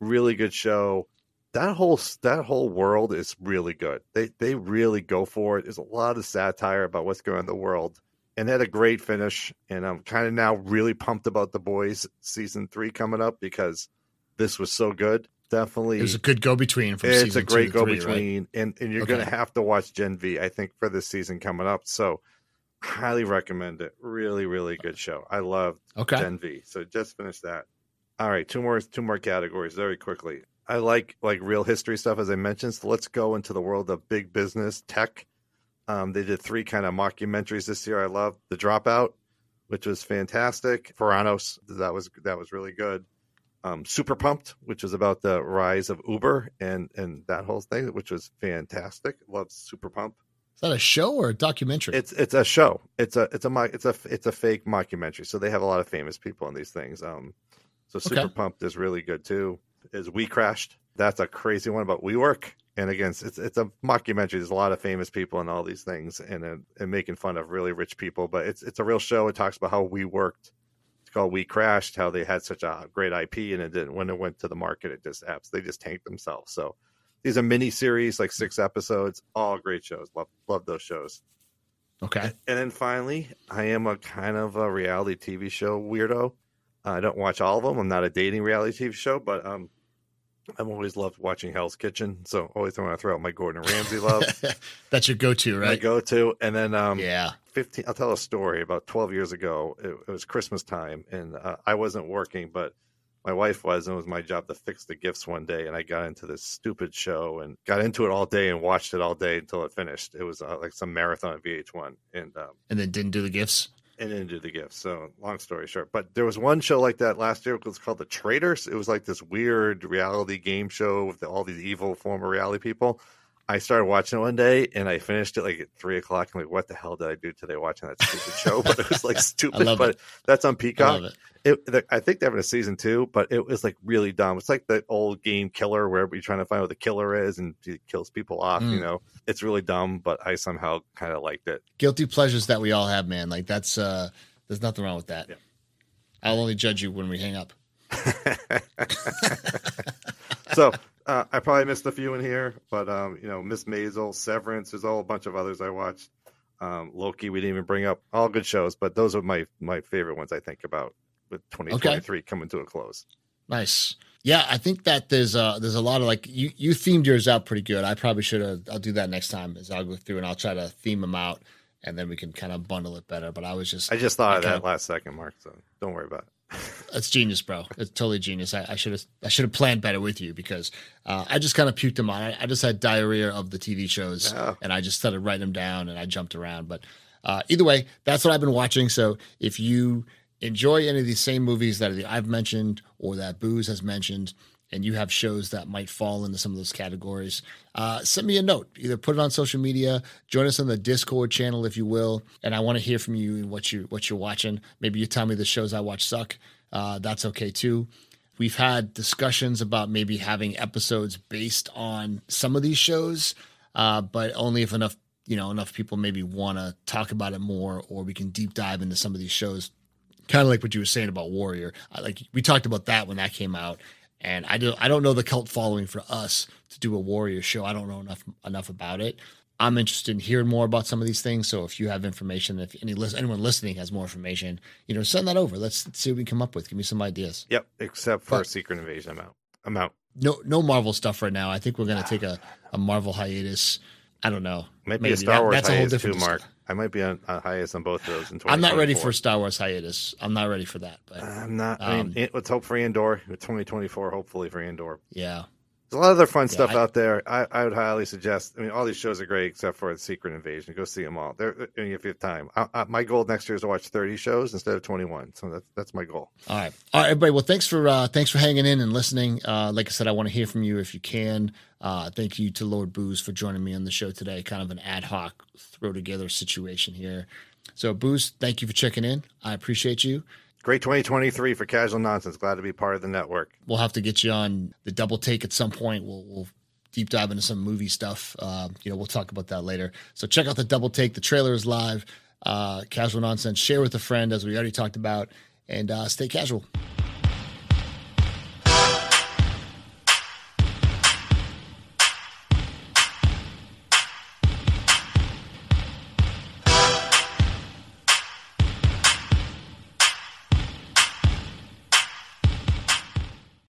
really good show. That whole that whole world is really good. They they really go for it. There's a lot of satire about what's going on in the world and they had a great finish. And I'm kind of now really pumped about the boys season three coming up because this was so good. Definitely, It was a good go between it's a great go three, right? between, and and you're Okay. gonna have to watch Gen V. I think for this season coming up. So highly recommend it. Really, really good show. I loved Okay. Gen V. So just finished that. All right, two more two more categories very quickly. I like like real history stuff as I mentioned. So let's go into the world of big business tech. Um, they did three kind of mockumentaries this year. I loved The Dropout, which was fantastic. Theranos, that was that was really good. Um, Super Pumped, which was about the rise of Uber and and that whole thing, which was fantastic. Loved Super Pumped. Is that a show or a documentary? It's it's a show. It's a it's a it's a it's a fake mockumentary. So they have a lot of famous people in these things. Um, so Super Okay. Pumped is really good too. Is We Crashed? That's a crazy one about WeWork. And again, it's it's a mockumentary. There's a lot of famous people and all these things, and and, and making fun of really rich people. But it's it's a real show. It talks about how we worked. It's called We Crashed. How they had such a great IP, and it didn't when it went to the market, it just apps they just tanked themselves. So these are mini series, like six episodes, all great shows. Love love those shows. okay. And then finally, I am a kind of a reality TV show weirdo. I don't watch all of them. I'm not a dating reality TV show, but um, I've always loved watching Hell's Kitchen. So always want to throw out my Gordon Ramsay love, That's your go-to, my right? go-to. And then um, yeah. 15. I'll tell a story. About 12 years ago, it, it was Christmas time, and uh, I wasn't working, but my wife was, and it was my job to fix the gifts one day. And I got into this stupid show and got into it all day and watched it all day until it finished. It was uh, like some marathon at VH1, and um, And then didn't do the gifts. And didn't the gifts. So long story short, but there was one show like that last year. It was called The Traitors. It was like this weird reality game show with all these evil former reality people. I started watching it one day and I finished it like at three o'clock. I'm like, what the hell did I do today watching that stupid show? But it was like stupid. but it. that's on I Peacock. love it. It, the, I think they're having a season two, but it was like really dumb. It's like the old game Killer, where you're trying to find what the killer is and he kills people off. You Mm. know, it's really dumb, but I somehow kind of liked it. Guilty pleasures that we all have, man. Like that's uh there's nothing wrong with that. Yeah. I'll only judge you when we hang up. so Uh, I probably missed a few in here, but um, you know, Miss Maisel, Severance, there's all a bunch of others I watched. Um, Loki, we didn't even bring up. All good shows, but those are my my favorite ones. I think about with 2023 okay. coming to a close. Nice. Yeah, I think that there's a there's a lot of like you you themed yours out pretty good. I probably should have. I'll do that next time. As I'll go through and I'll try to theme them out, and then we can kind of bundle it better. But I was just I just thought I of that of, last second, Marc. So don't worry about it. That's genius, bro. It's totally genius. I should have I should have planned better with you because uh, I just kind of puked them on. I, I, just had diarrhea of the TV shows, yeah. and I just started writing them down and I jumped around. But uh, either way, that's what I've been watching. So if you enjoy any of these same movies that I've mentioned or that Bouz has mentioned, and you have shows that might fall into some of those categories, uh, send me a note. Either put it on social media, join us on the Discord channel if you will, and I want to hear from you and what you what you're watching. Maybe you tell me the shows I watch suck. Uh, that's okay too. We've had discussions about maybe having episodes based on some of these shows, uh, but only if enough you know enough people maybe want to talk about it more, or we can deep dive into some of these shows. Kind of like what you were saying about Warrior. Like we talked about that when that came out, and I don't I don't know the cult following for us to do a Warrior show. I don't know enough enough about it. I'm interested in hearing more about some of these things. So if you have information, if any anyone listening has more information, you know, send that over. Let's, see what we can come up with. Give me some ideas. Yep, except for but, Secret Invasion. I'm out. I'm out. No, no Marvel stuff right now. I think we're going to take a, a Marvel hiatus. I don't know. Might be Maybe. a Star Wars that, that's a whole different too, Marc. I might be on a hiatus on both of those. In I'm not ready for Star Wars hiatus. I'm not ready for that. But I'm not. Um, I mean, um, let's hope for Andor. 2024, hopefully for Andor. Yeah. There's a lot of other fun yeah, stuff I, out there. I, I, would highly suggest. I mean, all these shows are great except for Secret Invasion. Go see them all. They're, if you have time. I, I, my goal next year is to watch 30 shows instead of 21. So that's that's my goal. All right, all right, everybody. Well, thanks for uh, thanks for hanging in and listening. Uh, like I said, I want to hear from you if you can. Uh, thank you to Lord Bouz for joining me on the show today. Kind of an ad hoc throw together situation here. So, Bouz, thank you for checking in. I appreciate you. Great 2023 for Casual Nonsense. Glad to be part of the network. We'll have to get you on the double take at some point. We'll, we'll deep dive into some movie stuff. Uh, you know, we'll talk about that later. So check out the double take. The trailer is live. Uh, casual Nonsense. Share with a friend, as we already talked about, and uh, stay casual.